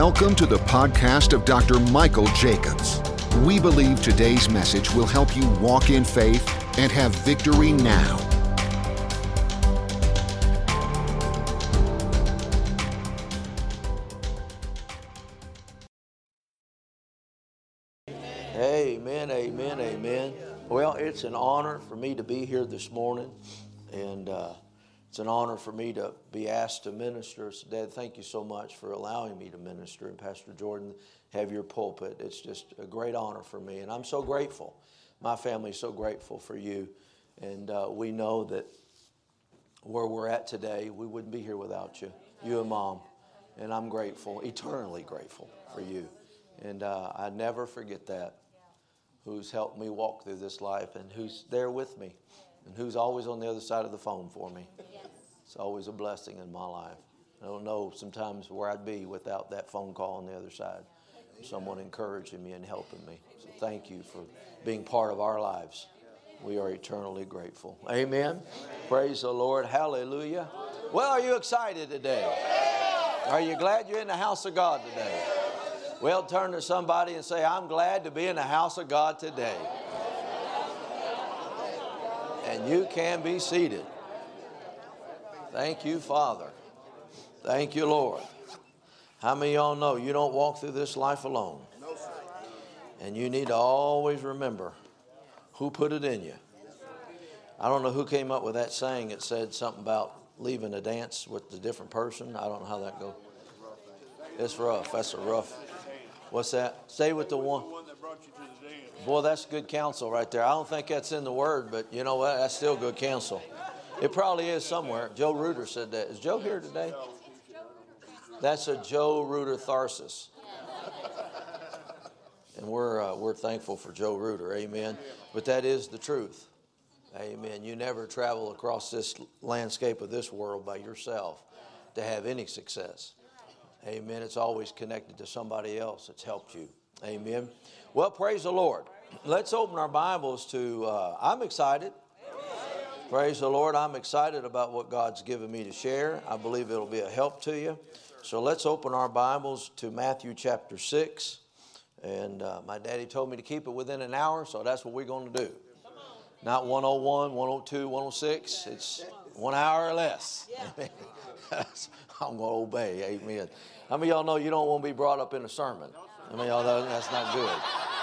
Welcome to the podcast of Dr. Michael Jacobs. We believe today's message will help you walk in faith and have victory now. Amen, amen, amen. Well, it's an honor for me to be here this morning, and uh, it's an honor for me to be asked to minister. So, Dad, thank you so much for allowing me to minister, and Pastor Jordan, have your pulpit. It's just a great honor for me, and I'm so grateful. My family's so grateful for you, and uh, we know that where we're at today, we wouldn't be here without you, you and Mom, and I'm grateful, eternally grateful for you, and uh, I never forget that. Who's helped me walk through this life, and who's there with me, and who's always on the other side of the phone for me. It's always a blessing in my life. I don't know sometimes where I'd be without that phone call on the other side. Someone encouraging me and helping me. So thank you for being part of our lives. We are eternally grateful. Amen. Praise the Lord. Hallelujah. Well, are you excited today? Are you glad you're in the house of God today? Well, turn to somebody and say, I'm glad to be in the house of God today. And you can be seated. Thank you, Father. Thank you, Lord. How many of y'all know you don't walk through this life alone? And you need to always remember who put it in you. I don't know who came up with that saying. It said something about leaving a dance with a different person. I don't know how that goes. It's rough. That's a rough. What's that? Stay with the one. Boy, that's good counsel right there. I don't think that's in the word, but you know what? That's still good counsel. It probably is somewhere. Joe Reuter said that. Is Joe here today? That's a Joe Reuter Tharsis. And we're, uh, we're thankful for Joe Reuter. Amen. But that is the truth. Amen. You never travel across this landscape of this world by yourself to have any success. Amen. It's always connected to somebody else that's helped you. Amen. Well, praise the Lord. Let's open our Bibles to, uh, I'm excited. Praise the Lord. I'm excited about what God's given me to share. I believe it'll be a help to you. So let's open our Bibles to Matthew chapter 6. And uh, my daddy told me to keep it within an hour, so that's what we're going to do. Not 101, 102, 106. It's one hour or less. I'm going to obey. Amen. How many of y'all know you don't want to be brought up in a sermon? I mean, y'all know that's not good.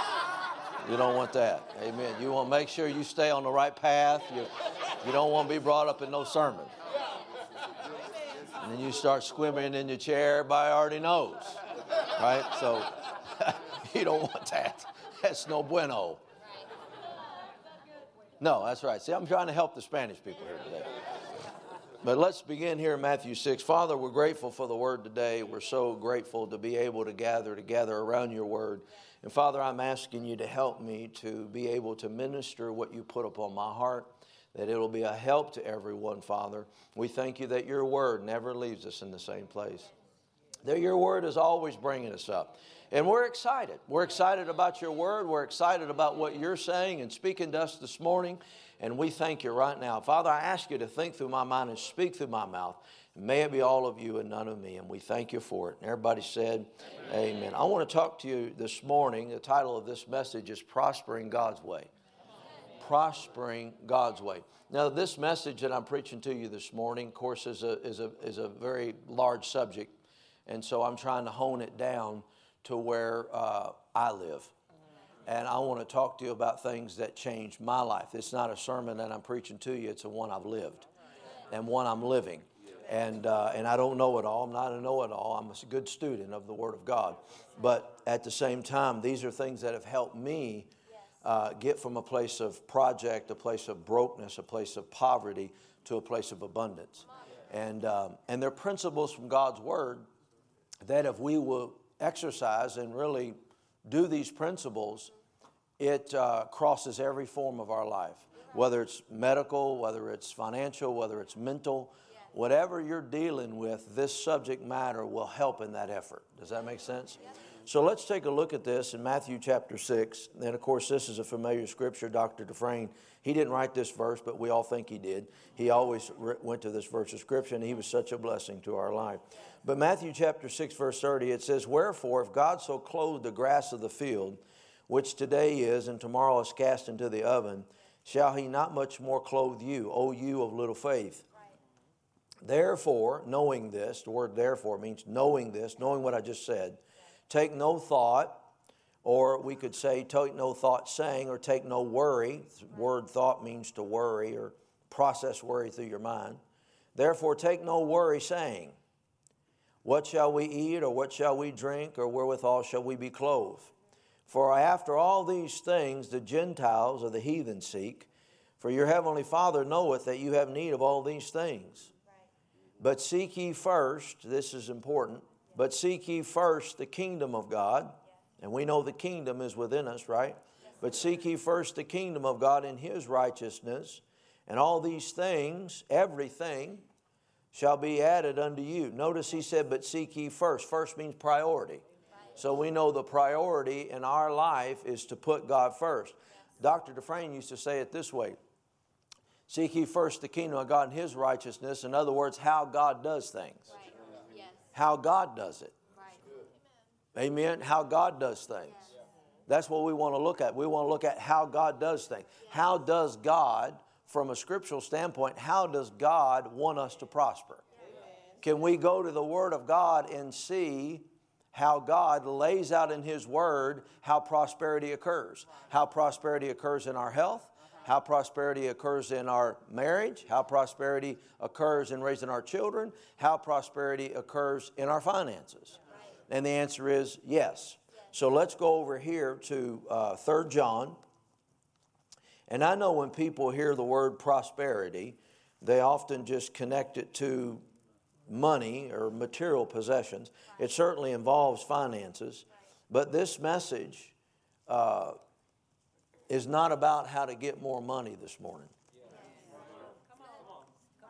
You don't want that. Amen. You want to make sure you stay on the right path. You, you don't want to be brought up in no sermon. And then you start squirming in your chair, everybody already knows. Right? So you don't want that. That's no bueno. No, that's right. See, I'm trying to help the Spanish people here today. But let's begin here in Matthew 6. Father, we're grateful for the word today. We're so grateful to be able to gather together around your word. And Father, I'm asking you to help me to be able to minister what you put upon my heart, that it'll be a help to everyone, Father. We thank you that your word never leaves us in the same place, that your word is always bringing us up. And we're excited. We're excited about your word. We're excited about what you're saying and speaking to us this morning. And we thank you right now. Father, I ask you to think through my mind and speak through my mouth. May it be all of you and none of me. And we thank you for it. And everybody said, Amen. Amen. I want to talk to you this morning. The title of this message is Prospering God's Way. Prospering God's Way. Now, this message that I'm preaching to you this morning, of course, is a, is a, is a very large subject. And so I'm trying to hone it down to where uh, I live. And I want to talk to you about things that changed my life. It's not a sermon that I'm preaching to you, it's a one I've lived and one I'm living and, uh, and I don't know it all. I'm not a know it all. I'm a good student of the Word of God. But at the same time, these are things that have helped me uh, get from a place of project, a place of brokenness, a place of poverty, to a place of abundance. And, um, and they're principles from God's Word that if we will exercise and really do these principles, it uh, crosses every form of our life, whether it's medical, whether it's financial, whether it's mental whatever you're dealing with, this subject matter will help in that effort. Does that make sense? So let's take a look at this in Matthew chapter 6. And of course, this is a familiar scripture. Dr. Dufresne, he didn't write this verse, but we all think he did. He always went to this verse of scripture, and he was such a blessing to our life. But Matthew chapter 6, verse 30, it says, Wherefore, if God so clothed the grass of the field, which today is and tomorrow is cast into the oven, shall he not much more clothe you, O you of little faith? Therefore, knowing this, the word therefore means knowing this, knowing what I just said, take no thought, or we could say take no thought saying, or take no worry. Word thought means to worry or process worry through your mind. Therefore, take no worry saying, What shall we eat, or what shall we drink, or wherewithal shall we be clothed? For after all these things the Gentiles or the heathen seek, for your heavenly Father knoweth that you have need of all these things. But seek ye first, this is important, but seek ye first the kingdom of God. And we know the kingdom is within us, right? But seek ye first the kingdom of God and his righteousness, and all these things, everything, shall be added unto you. Notice he said, but seek ye first. First means priority. So we know the priority in our life is to put God first. Dr. Dufresne used to say it this way Seek ye first the kingdom of God and his righteousness. In other words, how God does things. Right. Yes. How God does it. Right. Amen. How God does things. That's what we want to look at. We want to look at how God does things. How does God, from a scriptural standpoint, how does God want us to prosper? Can we go to the Word of God and see how God lays out in His Word how prosperity occurs? How prosperity occurs in our health, how prosperity occurs in our marriage, how prosperity occurs in raising our children, how prosperity occurs in our finances. And the answer is yes. So let's go over here to uh, 3 John. And I know when people hear the word prosperity, they often just connect it to money or material possessions. It certainly involves finances. But this message uh, is not about how to get more money this morning.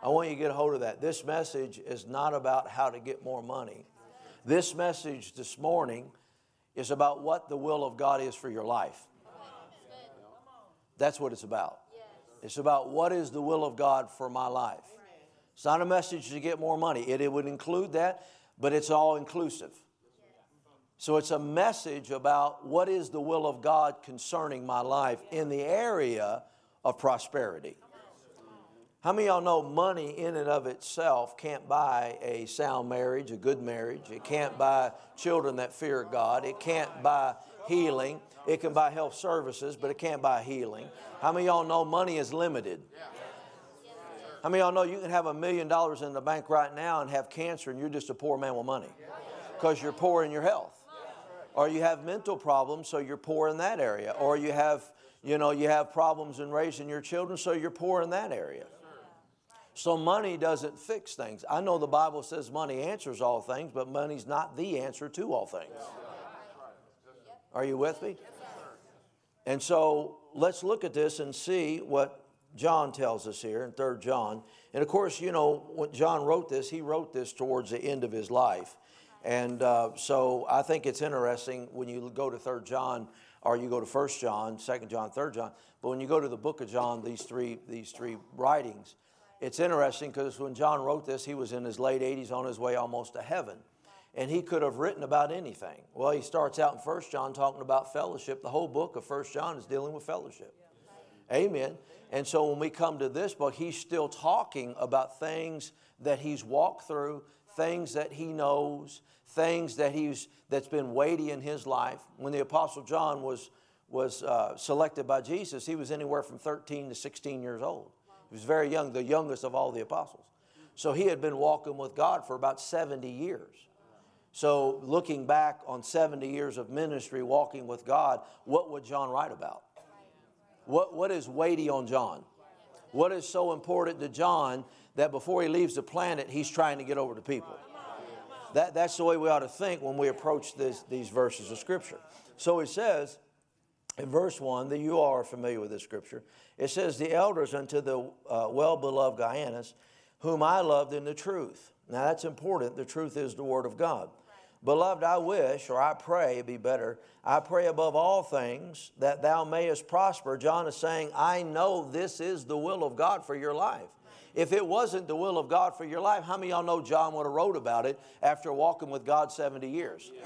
I want you to get a hold of that. This message is not about how to get more money. This message this morning is about what the will of God is for your life. That's what it's about. It's about what is the will of God for my life. It's not a message to get more money. It, it would include that, but it's all inclusive. So it's a message about what is the will of God concerning my life in the area of prosperity. How many y'all know money in and of itself can't buy a sound marriage, a good marriage? It can't buy children that fear God. It can't buy healing. It can buy health services, but it can't buy healing. How many y'all know money is limited? Many of y'all know you can have a million dollars in the bank right now and have cancer and you're just a poor man with money? Because you're poor in your health or you have mental problems, so you're poor in that area, or you have, you know, you have problems in raising your children, so you're poor in that area. So money doesn't fix things. I know the Bible says money answers all things, but money's not the answer to all things. Are you with me? And so let's look at this and see what John tells us here in 3 John. And of course, you know, when John wrote this, he wrote this towards the end of his life. And uh, so I think it's interesting when you go to Third John or you go to First John, Second John, Third John. But when you go to the book of John, these three these three writings, it's interesting because when John wrote this, he was in his late 80s, on his way almost to heaven, and he could have written about anything. Well, he starts out in First John talking about fellowship. The whole book of First John is dealing with fellowship. Amen. And so when we come to this book, he's still talking about things that he's walked through, things that he knows, things that he's that's been weighty in his life. When the apostle John was was uh, selected by Jesus, he was anywhere from 13 to 16 years old. He was very young, the youngest of all the apostles. So he had been walking with God for about 70 years. So looking back on 70 years of ministry walking with God, what would John write about? What, what is weighty on John? What is so important to John that before he leaves the planet, he's trying to get over to people? That, that's the way we ought to think when we approach this, these verses of Scripture. So he says in verse 1 that you are familiar with this Scripture. It says, The elders unto the uh, well beloved Gaius, whom I loved in the truth. Now that's important. The truth is the Word of God. Beloved, I wish, or I pray, it be better, I pray above all things that thou mayest prosper. John is saying, I know this is the will of God for your life. If it wasn't the will of God for your life, how many y'all know John would have wrote about it after walking with God 70 years? Yeah.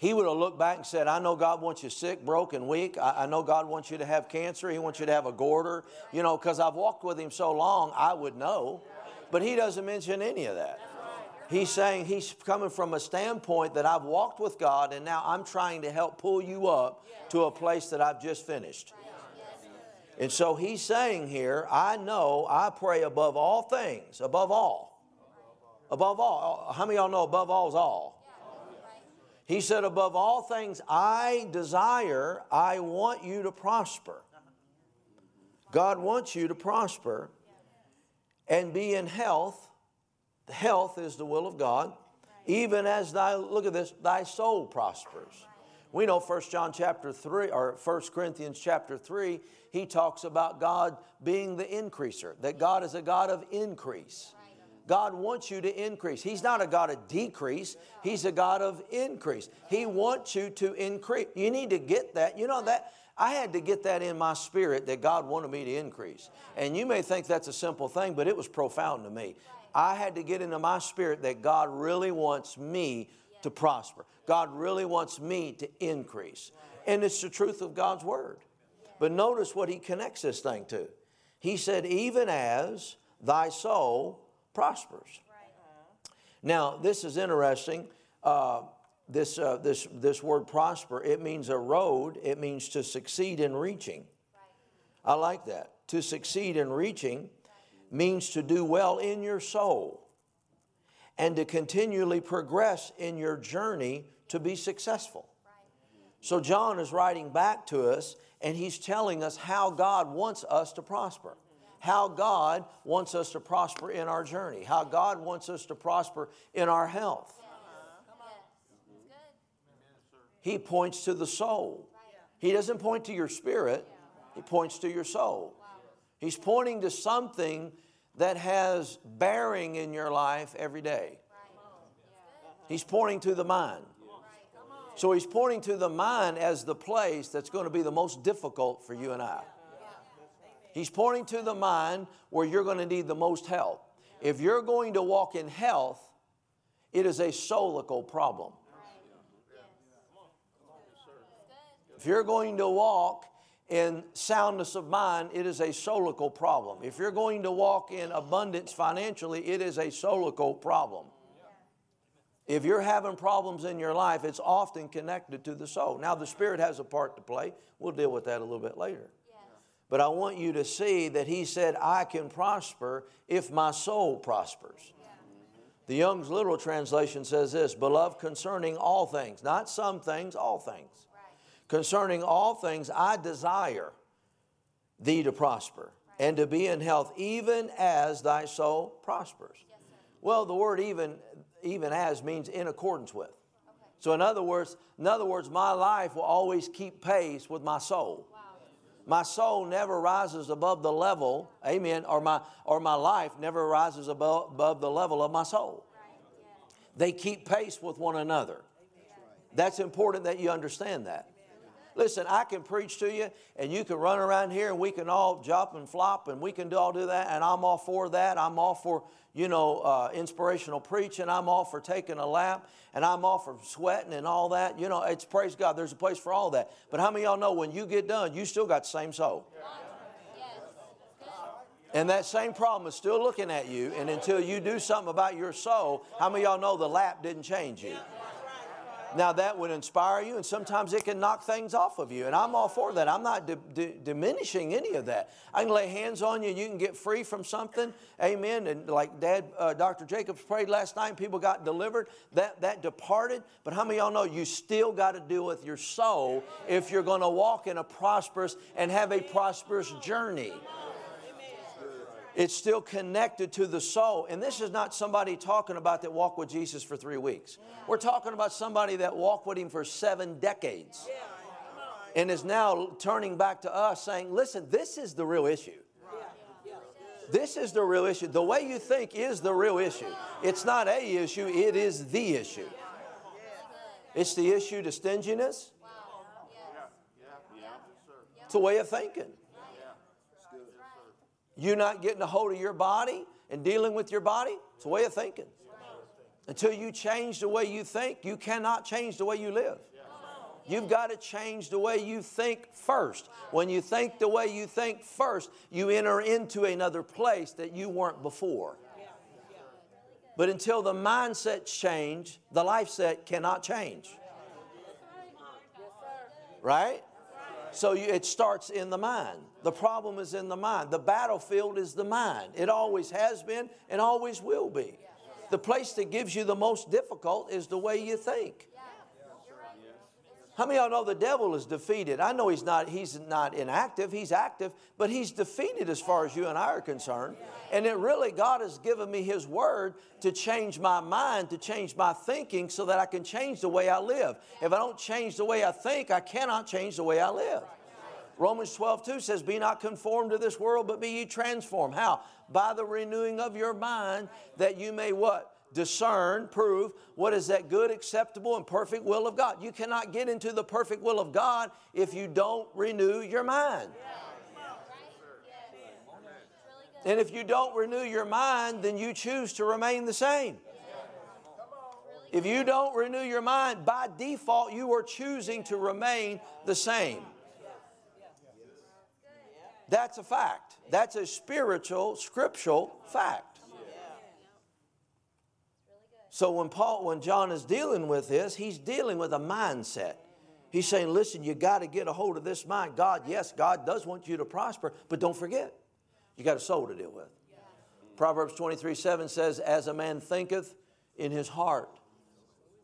He would have looked back and said, I know God wants you sick, broken, weak. I, I know God wants you to have cancer. He wants you to have a goiter. You know, because I've walked with Him so long, I would know. But He doesn't mention any of that. He's saying he's coming from a standpoint that I've walked with God and now I'm trying to help pull you up to a place that I've just finished. And so he's saying here, I know I pray above all things, above all. Above all. How many of y'all know above all is all? He said, above all things, I desire, I want you to prosper. God wants you to prosper and be in health health is the will of God, even as thy, look at this, thy soul prospers. We know 1 John chapter 3, or 1 Corinthians chapter 3, he talks about God being the increaser, that God is a God of increase. God wants you to increase. He's not a God of decrease, He's a God of increase. He wants you to increase. You need to get that. You know that. I had to get that in my spirit that God wanted me to increase. And you may think that's a simple thing, but it was profound to me. I had to get into my spirit that God really wants me to prosper. God really wants me to increase. And it's the truth of God's word. But notice what he connects this thing to. He said, even as thy soul prospers. Now, this is interesting. Uh, this, uh, this, this word prosper, it means a road, it means to succeed in reaching. I like that. To succeed in reaching means to do well in your soul and to continually progress in your journey to be successful. So, John is writing back to us and he's telling us how God wants us to prosper. How God wants us to prosper in our journey. How God wants us to prosper in our health. He points to the soul. He doesn't point to your spirit, he points to your soul. He's pointing to something that has bearing in your life every day. He's pointing to the mind. So he's pointing to the mind as the place that's going to be the most difficult for you and I. He's pointing to the mind where you're going to need the most help. If you're going to walk in health, it is a soulical problem. If you're going to walk in soundness of mind, it is a soulical problem. If you're going to walk in abundance financially, it is a soulical problem. If you're having problems in your life, it's often connected to the soul. Now, the Spirit has a part to play. We'll deal with that a little bit later. But I want you to see that He said, I can prosper if my soul prospers. The Young's Literal Translation says this Beloved, concerning all things, not some things, all things Concerning all things, I desire thee to prosper and to be in health, even as thy soul prospers. well, the word even, even as means in accordance with. So in other words, in other words, my life will always keep pace with my soul. My soul never rises above the level, amen, or my or my life never rises above, above the level of my soul. They keep pace with one another. That's important that you understand that. Listen, I can preach to you and you can run around here and we can all jump and flop and we can do all do that and I'm all for that. I'm all for, you know, uh, inspirational preaching. I'm all for taking a lap and I'm all for sweating and all that. You know, it's praise God. There's a place for all that. But how many y'all know when you get done, you still got the same soul? And that same problem is still looking at you. And until you do something about your soul, how many y'all know the lap didn't change you? Now, that would inspire you, and sometimes it can knock things off of you. And I'm all for that. I'm not di- di- diminishing any of that. I can lay hands on you, and you can get free from something. Amen. And like Dad, uh, Dr. Jacobs prayed last night, people got delivered. That, that departed. But how many y'all know you still got to deal with your soul if you're going to walk in a prosperous and have a prosperous journey? It's still connected to the soul. And this is not somebody talking about that walked with Jesus for three weeks. We're talking about somebody that walked with him for seven decades and is now turning back to us saying, listen, this is the real issue. This is the real issue. The way you think is the real issue. It's not a issue, it is the issue. It's the issue to stinginess. It's a way of thinking. You not getting a hold of your body and dealing with your body, it's a way of thinking. Until you change the way you think, you cannot change the way you live. You've got to change the way you think first. When you think the way you think first, you enter into another place that you weren't before. But until the mindset change, the life set cannot change. Right? So you, it starts in the mind. The problem is in the mind. The battlefield is the mind. It always has been and always will be. The place that gives you the most difficult is the way you think. How many of y'all know the devil is defeated? I know he's not, he's not inactive, he's active, but he's defeated as far as you and I are concerned. And it really, God has given me his word to change my mind, to change my thinking so that I can change the way I live. If I don't change the way I think, I cannot change the way I live. Romans 12, 2 says, Be not conformed to this world, but be ye transformed. How? By the renewing of your mind, that you may what? Discern, prove what is that good, acceptable, and perfect will of God. You cannot get into the perfect will of God if you don't renew your mind. And if you don't renew your mind, then you choose to remain the same. If you don't renew your mind, by default, you are choosing to remain the same. That's a fact. That's a spiritual, scriptural fact. So when Paul, when John is dealing with this, he's dealing with a mindset. He's saying, listen, you got to get a hold of this mind. God, yes, God does want you to prosper, but don't forget, you got a soul to deal with. Proverbs 23 7 says, As a man thinketh in his heart,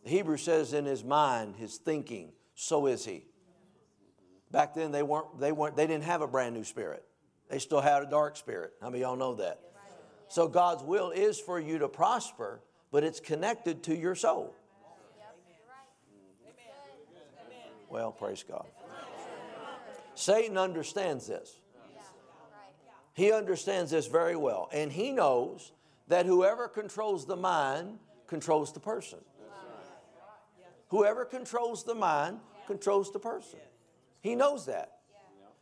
the Hebrew says in his mind, his thinking, so is he. Back then they weren't, they weren't, they didn't have a brand new spirit. They still had a dark spirit. How many of y'all know that? So God's will is for you to prosper, but it's connected to your soul. Well, praise God. Satan understands this. He understands this very well. And he knows that whoever controls the mind controls the person. Whoever controls the mind controls the person. He knows that.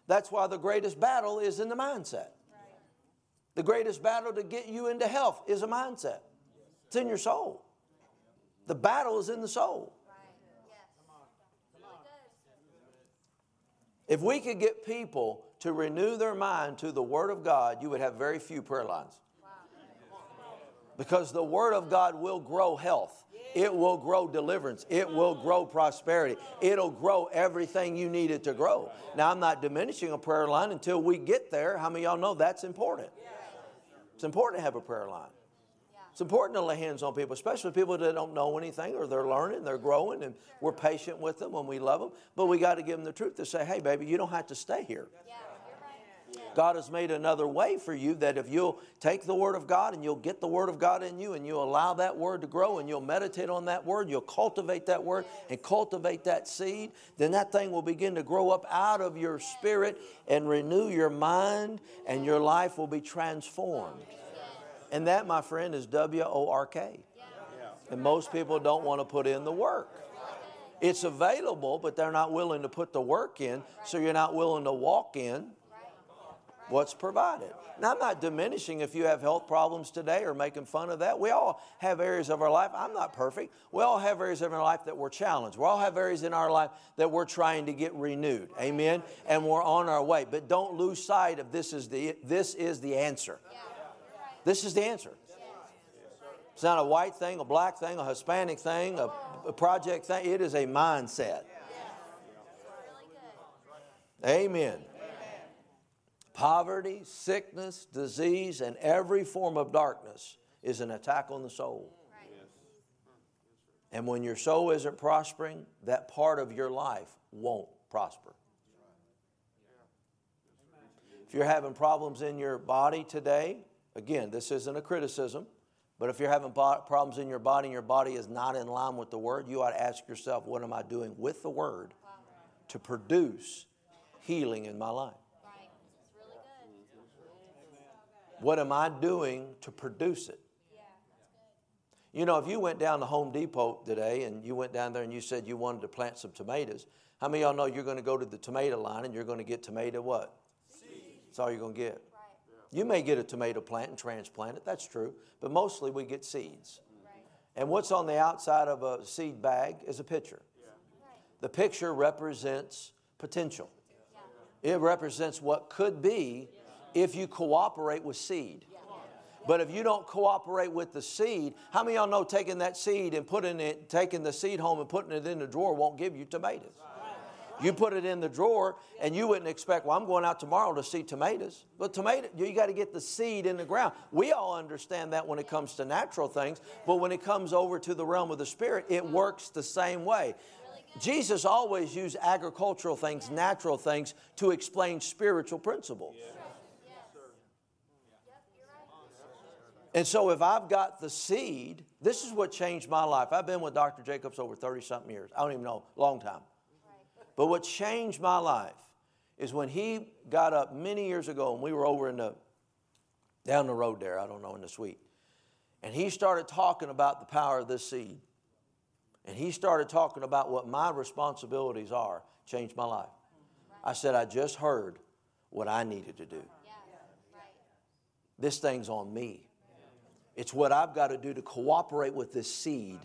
That's why the greatest battle is in the mindset. The greatest battle to get you into health is a mindset. It's in your soul. The battle is in the soul. If we could get people to renew their mind to the Word of God, you would have very few prayer lines. Because the Word of God will grow health, it will grow deliverance, it will grow prosperity, it'll grow everything you need it to grow. Now, I'm not diminishing a prayer line until we get there. How many y'all know that's important? It's important to have a prayer line. It's important to lay hands on people, especially people that don't know anything or they're learning, they're growing, and we're patient with them when we love them. But we got to give them the truth to say, hey, baby, you don't have to stay here. God has made another way for you that if you'll take the Word of God and you'll get the Word of God in you and you'll allow that Word to grow and you'll meditate on that Word, you'll cultivate that Word and cultivate that seed, then that thing will begin to grow up out of your spirit and renew your mind and your life will be transformed. And that, my friend, is W O R K. And most people don't want to put in the work. It's available, but they're not willing to put the work in, so you're not willing to walk in what's provided. Now, I'm not diminishing if you have health problems today or making fun of that. We all have areas of our life. I'm not perfect. We all have areas of our life that we're challenged. We all have areas in our life that we're trying to get renewed. Amen. And we're on our way. But don't lose sight of this is the this is the answer. This is the answer. It's not a white thing, a black thing, a Hispanic thing, a, a project thing. It is a mindset. Amen. Poverty, sickness, disease, and every form of darkness is an attack on the soul. And when your soul isn't prospering, that part of your life won't prosper. If you're having problems in your body today, Again, this isn't a criticism, but if you're having problems in your body and your body is not in line with the Word, you ought to ask yourself, what am I doing with the Word to produce healing in my life? What am I doing to produce it? You know, if you went down to Home Depot today and you went down there and you said you wanted to plant some tomatoes, how many of y'all know you're going to go to the tomato line and you're going to get tomato what? Seed. That's all you're going to get. You may get a tomato plant and transplant it, that's true, but mostly we get seeds. And what's on the outside of a seed bag is a picture. The picture represents potential. It represents what could be if you cooperate with seed. But if you don't cooperate with the seed, how many of y'all know taking that seed and putting it, taking the seed home and putting it in the drawer won't give you tomatoes? You put it in the drawer and you wouldn't expect, well, I'm going out tomorrow to see tomatoes. But tomato, you got to get the seed in the ground. We all understand that when it comes to natural things, but when it comes over to the realm of the spirit, it works the same way. Jesus always used agricultural things, natural things, to explain spiritual principles. And so, if I've got the seed, this is what changed my life. I've been with Dr. Jacobs over 30 something years. I don't even know, long time. But what changed my life is when he got up many years ago and we were over in the, down the road there, I don't know, in the suite. And he started talking about the power of this seed. And he started talking about what my responsibilities are, changed my life. I said, I just heard what I needed to do. This thing's on me. It's what I've got to do to cooperate with this seed,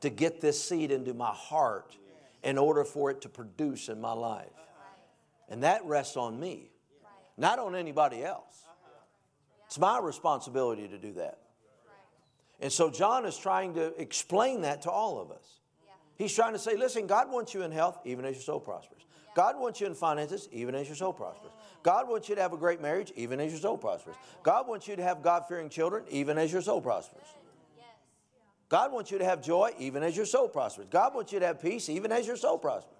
to get this seed into my heart in order for it to produce in my life. And that rests on me, not on anybody else. It's my responsibility to do that. And so John is trying to explain that to all of us. He's trying to say, listen, God wants you in health even as your soul prospers. God wants you in finances even as your soul prospers. God wants you to have a great marriage, even as your soul prospers. God wants you to have God fearing children, even as your soul prospers. God wants you to have joy, even as your soul prospers. God wants you to have peace, even as your soul prospers.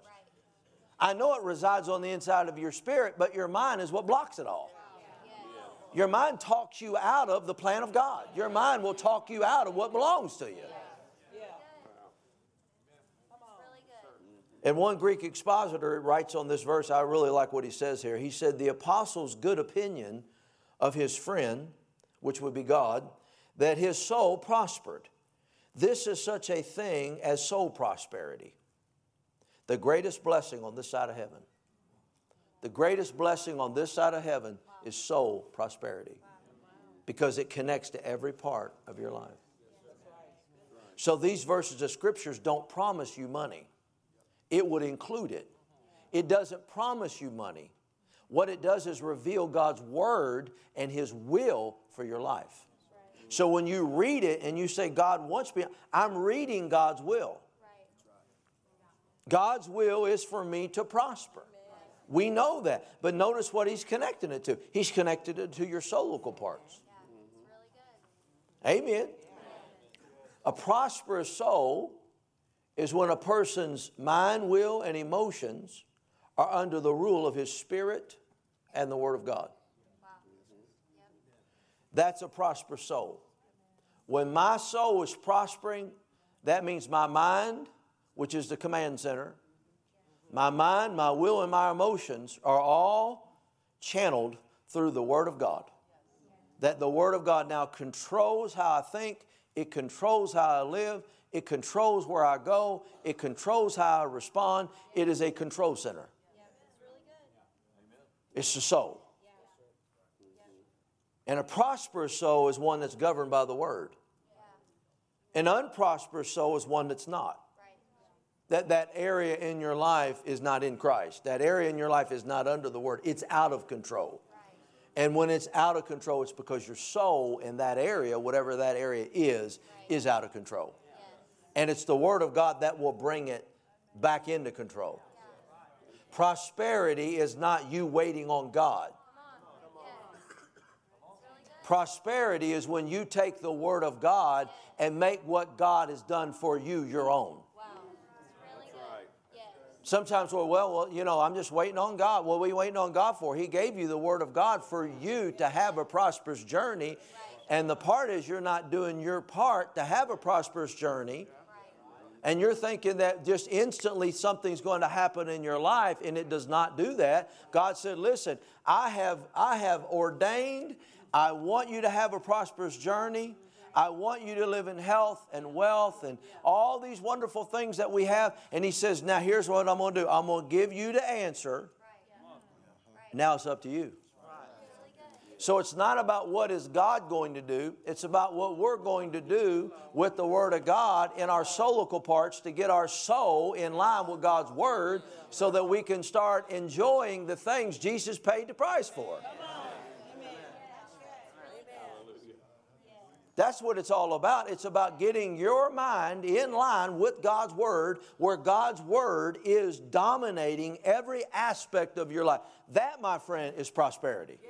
I know it resides on the inside of your spirit, but your mind is what blocks it all. Your mind talks you out of the plan of God. Your mind will talk you out of what belongs to you. And one Greek expositor writes on this verse, I really like what he says here. He said, The apostle's good opinion of his friend, which would be God, that his soul prospered. This is such a thing as soul prosperity. The greatest blessing on this side of heaven. The greatest blessing on this side of heaven is soul prosperity because it connects to every part of your life. So these verses of scriptures don't promise you money it would include it. It doesn't promise you money. What it does is reveal God's word and His will for your life. So when you read it and you say, God wants me, I'm reading God's will. God's will is for me to prosper. We know that. But notice what He's connecting it to. He's connected it to your soulical parts. Amen. A prosperous soul is when a person's mind, will, and emotions are under the rule of his spirit and the Word of God. That's a prosperous soul. When my soul is prospering, that means my mind, which is the command center, my mind, my will, and my emotions are all channeled through the Word of God. That the Word of God now controls how I think, it controls how I live, it controls where I go. It controls how I respond. It is a control center. It's the soul. And a prosperous soul is one that's governed by the word. An unprosperous soul is one that's not. That, that area in your life is not in Christ. That area in your life is not under the word. It's out of control. And when it's out of control, it's because your soul in that area, whatever that area is, is out of control. And it's the Word of God that will bring it back into control. Prosperity is not you waiting on God. Prosperity is when you take the Word of God and make what God has done for you your own. Sometimes we're, well, well, you know, I'm just waiting on God. What are we waiting on God for? He gave you the Word of God for you to have a prosperous journey. And the part is you're not doing your part to have a prosperous journey and you're thinking that just instantly something's going to happen in your life and it does not do that god said listen i have i have ordained i want you to have a prosperous journey I want you to live in health and wealth and all these wonderful things that we have. And He says, Now here's what I'm going to do I'm going to give you the answer. Now it's up to you. So it's not about what is God going to do, it's about what we're going to do with the Word of God in our soulical parts to get our soul in line with God's Word so that we can start enjoying the things Jesus paid the price for. That's what it's all about. It's about getting your mind in line with God's Word, where God's Word is dominating every aspect of your life. That, my friend, is prosperity. Yeah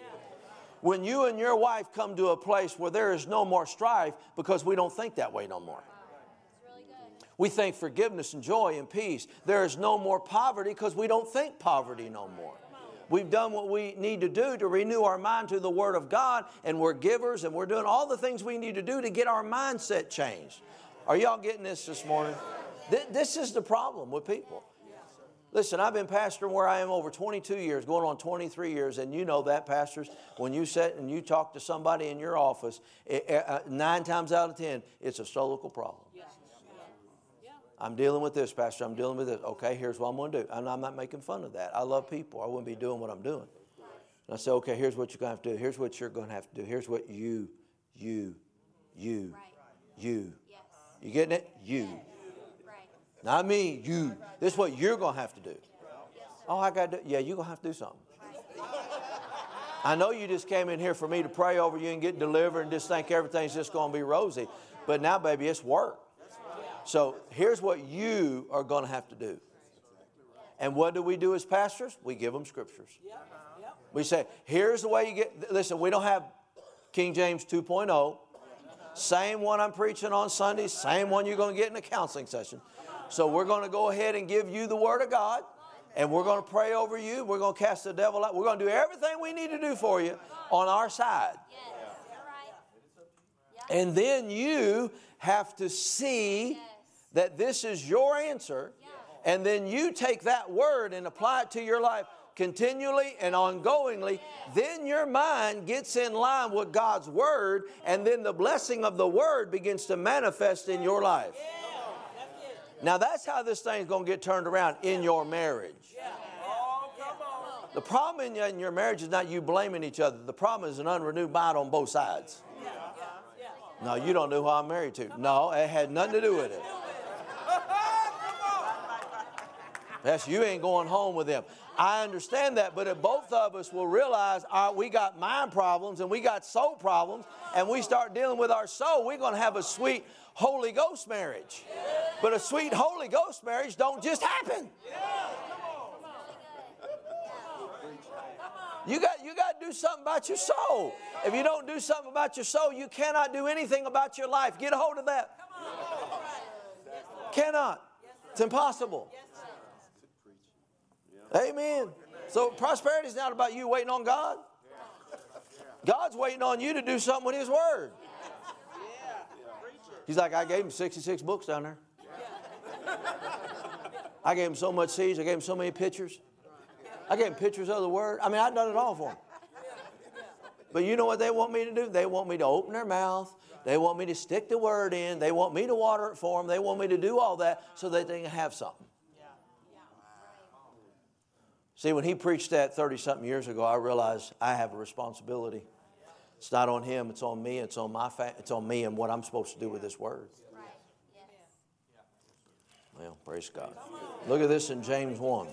when you and your wife come to a place where there is no more strife because we don't think that way no more. We think forgiveness and joy and peace. There is no more poverty because we don't think poverty no more. We've done what we need to do to renew our mind to the Word of God, and we're givers, and we're doing all the things we need to do to get our mindset changed. Are y'all getting this this morning? This is the problem with people. Listen, I've been pastoring where I am over 22 years, going on 23 years, and you know that, pastors. When you sit and you talk to somebody in your office, it, uh, nine times out of ten, it's a soulical problem. I'm dealing with this, Pastor. I'm dealing with this. Okay, here's what I'm going to do. And I'm not making fun of that. I love people. I wouldn't be doing what I'm doing. And I say, okay, here's what you're going to have to do. Here's what you're going to have to do. Here's what you, you, you, you. You getting it? You. Not me, you. This is what you're going to have to do. Oh, I got to do. Yeah, you're going to have to do something. I know you just came in here for me to pray over you and get delivered and just think everything's just going to be rosy. But now, baby, it's work. So here's what you are going to have to do. And what do we do as pastors? We give them scriptures. We say, here's the way you get. Listen, we don't have King James 2.0. Same one I'm preaching on Sunday, same one you're going to get in a counseling session. So we're going to go ahead and give you the Word of God, and we're going to pray over you. We're going to cast the devil out. We're going to do everything we need to do for you on our side. And then you have to see that this is your answer, and then you take that word and apply it to your life continually and ongoingly, then your mind gets in line with God's Word, and then the blessing of the Word begins to manifest in your life. Now that's how this thing's going to get turned around in your marriage. The problem in your marriage is not you blaming each other. The problem is an unrenewed mind on both sides. No, you don't know who I'm married to. No, it had nothing to do with it. That's you ain't going home with them. I understand that, but if both of us will realize our, we got mind problems and we got soul problems, and we start dealing with our soul, we're going to have a sweet Holy Ghost marriage. But a sweet Holy Ghost marriage don't just happen. You got, you got to do something about your soul. If you don't do something about your soul, you cannot do anything about your life. Get a hold of that. Cannot. It's impossible. Amen. So prosperity is not about you waiting on God. God's waiting on you to do something with His Word. He's like, I gave him 66 books down there. I gave him so much seeds. I gave him so many pictures. I gave him pictures of the Word. I mean, I've done it all for him. But you know what they want me to do? They want me to open their mouth. They want me to stick the Word in. They want me to water it for them. They want me to do all that so that they can have something. See, when he preached that 30 something years ago, I realized I have a responsibility. It's not on him, it's on me, it's on my fa- it's on me and what I'm supposed to do with this word. Well, praise God. Look at this in James 1.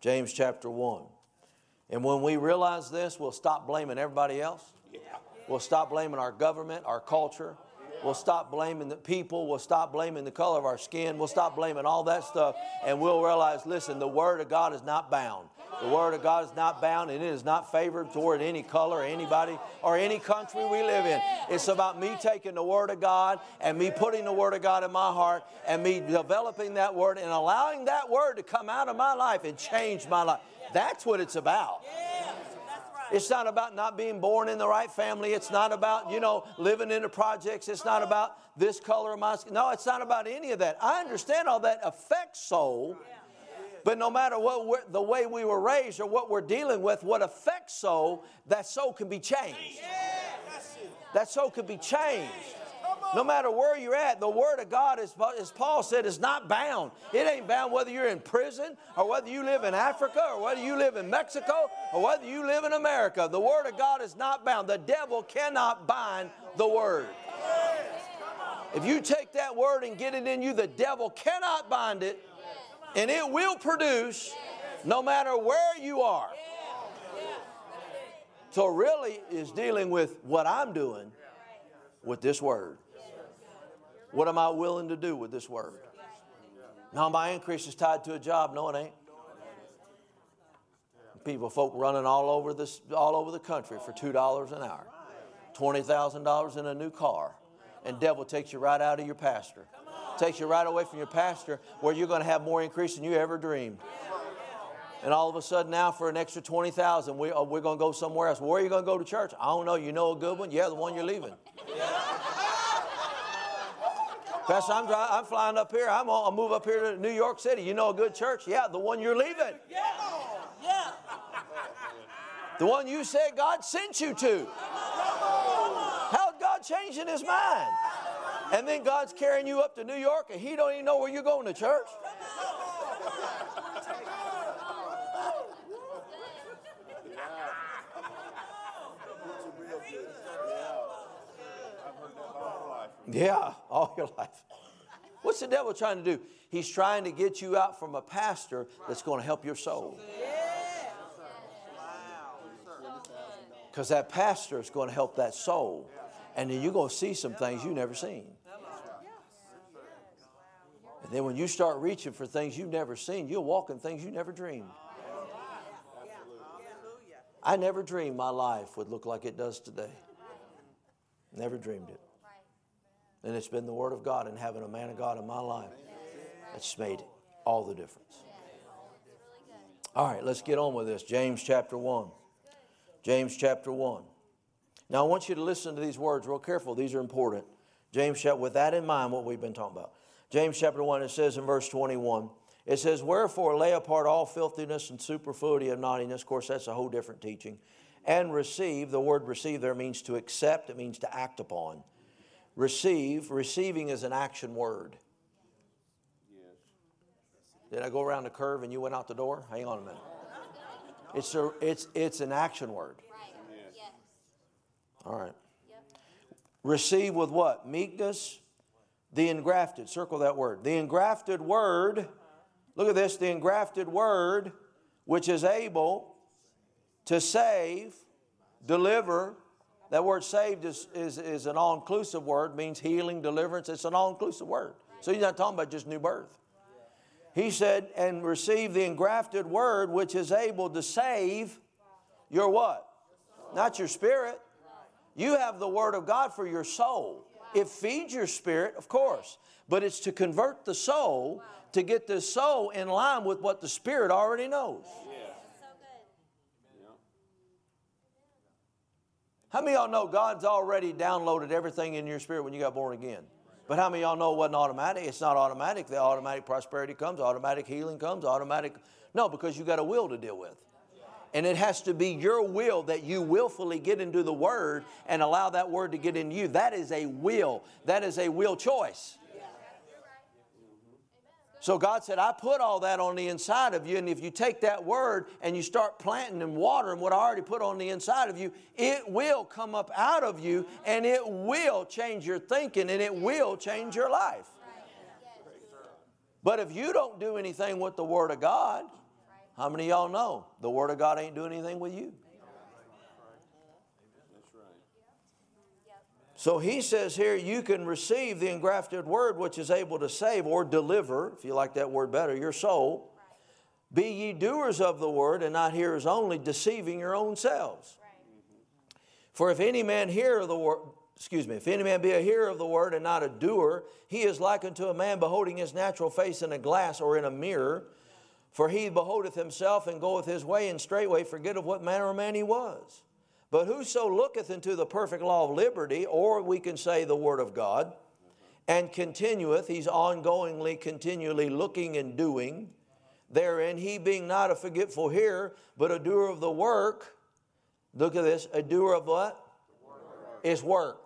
James chapter 1. And when we realize this, we'll stop blaming everybody else. We'll stop blaming our government, our culture, We'll stop blaming the people. We'll stop blaming the color of our skin. We'll stop blaming all that stuff. And we'll realize listen, the Word of God is not bound. The Word of God is not bound and it is not favored toward any color or anybody or any country we live in. It's about me taking the Word of God and me putting the Word of God in my heart and me developing that Word and allowing that Word to come out of my life and change my life. That's what it's about. It's not about not being born in the right family. It's not about, you know, living in the projects. It's not about this color of my skin. No, it's not about any of that. I understand all that affects soul. But no matter what the way we were raised or what we're dealing with, what affects soul, that soul can be changed. that soul could be changed. No matter where you're at, the Word of God, is, as Paul said, is not bound. It ain't bound whether you're in prison or whether you live in Africa or whether you live in Mexico or whether you live in America. The Word of God is not bound. The devil cannot bind the Word. If you take that Word and get it in you, the devil cannot bind it, and it will produce no matter where you are. So, really, is dealing with what I'm doing with this Word. What am I willing to do with this word? Now my increase is tied to a job. No, it ain't. People, folk running all over this, all over the country for two dollars an hour, twenty thousand dollars in a new car, and devil takes you right out of your pastor, takes you right away from your pastor, where you're going to have more increase than you ever dreamed. And all of a sudden now, for an extra twenty thousand, we, uh, we're going to go somewhere else. Where are you going to go to church? I don't know. You know a good one? Yeah, the one you're leaving. Pastor, I'm, dry, I'm flying up here. I'm I'll move up here to New York City. You know a good church? Yeah, the one you're leaving. Yeah. Yeah. The one you said God sent you to. How's God changing his mind? And then God's carrying you up to New York and he don't even know where you're going to church. Yeah, all your life. What's the devil trying to do? He's trying to get you out from a pastor that's going to help your soul. Because that pastor is going to help that soul. And then you're going to see some things you've never seen. And then when you start reaching for things you've never seen, you'll walk in things you never dreamed. I never dreamed my life would look like it does today. Never dreamed it. And it's been the Word of God and having a man of God in my life that's made all the difference. All right, let's get on with this. James chapter 1. James chapter 1. Now, I want you to listen to these words real careful. These are important. James chapter, with that in mind, what we've been talking about. James chapter 1, it says in verse 21, it says, Wherefore lay apart all filthiness and superfluity of naughtiness. Of course, that's a whole different teaching. And receive, the word receive there means to accept, it means to act upon receive, receiving is an action word. Did I go around the curve and you went out the door? Hang on a minute. It's, a, it's, it's an action word. All right. Receive with what? Meekness. The engrafted. Circle that word. The engrafted word. Look at this. The engrafted word, which is able to save, deliver, that word saved is, is, is an all inclusive word, means healing, deliverance. It's an all inclusive word. So he's not talking about just new birth. He said, and receive the engrafted word which is able to save your what? Not your spirit. You have the word of God for your soul. It feeds your spirit, of course, but it's to convert the soul to get the soul in line with what the spirit already knows. How many y'all know God's already downloaded everything in your spirit when you got born again? But how many y'all know it wasn't automatic? It's not automatic. The automatic prosperity comes, automatic healing comes, automatic. No, because you got a will to deal with. And it has to be your will that you willfully get into the Word and allow that Word to get into you. That is a will. That is a will choice. So God said, I put all that on the inside of you, and if you take that word and you start planting and watering what I already put on the inside of you, it will come up out of you and it will change your thinking and it will change your life. But if you don't do anything with the Word of God, how many y'all know the Word of God ain't doing anything with you? So he says here, you can receive the engrafted word which is able to save or deliver, if you like that word better, your soul. Be ye doers of the word and not hearers only, deceiving your own selves. For if any man hear the word, excuse me, if any man be a hearer of the word and not a doer, he is like unto a man beholding his natural face in a glass or in a mirror. For he beholdeth himself and goeth his way, and straightway forgetteth what manner of man he was. But whoso looketh into the perfect law of liberty, or we can say the Word of God, and continueth, he's ongoingly, continually looking and doing therein, he being not a forgetful hearer, but a doer of the work. Look at this, a doer of what? Work. It's work.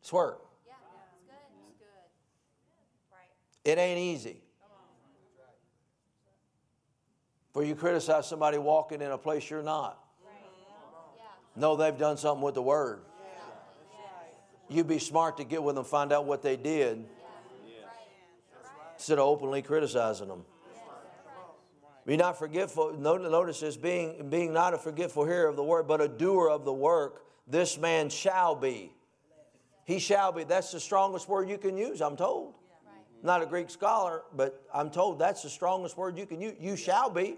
It's work. It ain't easy. For you criticize somebody walking in a place you're not. No, they've done something with the word. You'd be smart to get with them, find out what they did, instead of openly criticizing them. Be not forgetful. Notice this being, being not a forgetful hearer of the word, but a doer of the work, this man shall be. He shall be. That's the strongest word you can use, I'm told. Not a Greek scholar, but I'm told that's the strongest word you can use. You shall be.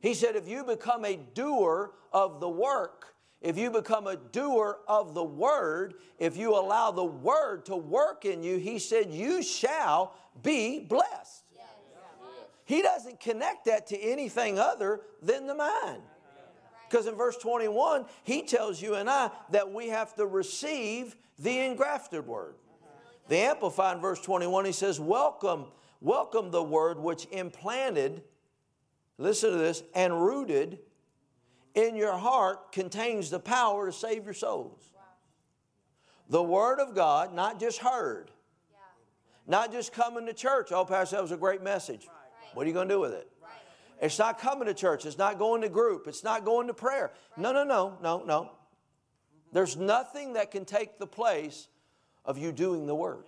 He said, if you become a doer of the work, if you become a doer of the word, if you allow the word to work in you, he said, you shall be blessed. He doesn't connect that to anything other than the mind. Because in verse 21, he tells you and I that we have to receive the engrafted word. The Amplified in verse 21, he says, Welcome, welcome the word which implanted, listen to this, and rooted in your heart contains the power to save your souls. The word of God, not just heard, not just coming to church. Oh, Pastor, that was a great message. What are you going to do with it? It's not coming to church. It's not going to group. It's not going to prayer. No, no, no, no, no. There's nothing that can take the place of you doing the word.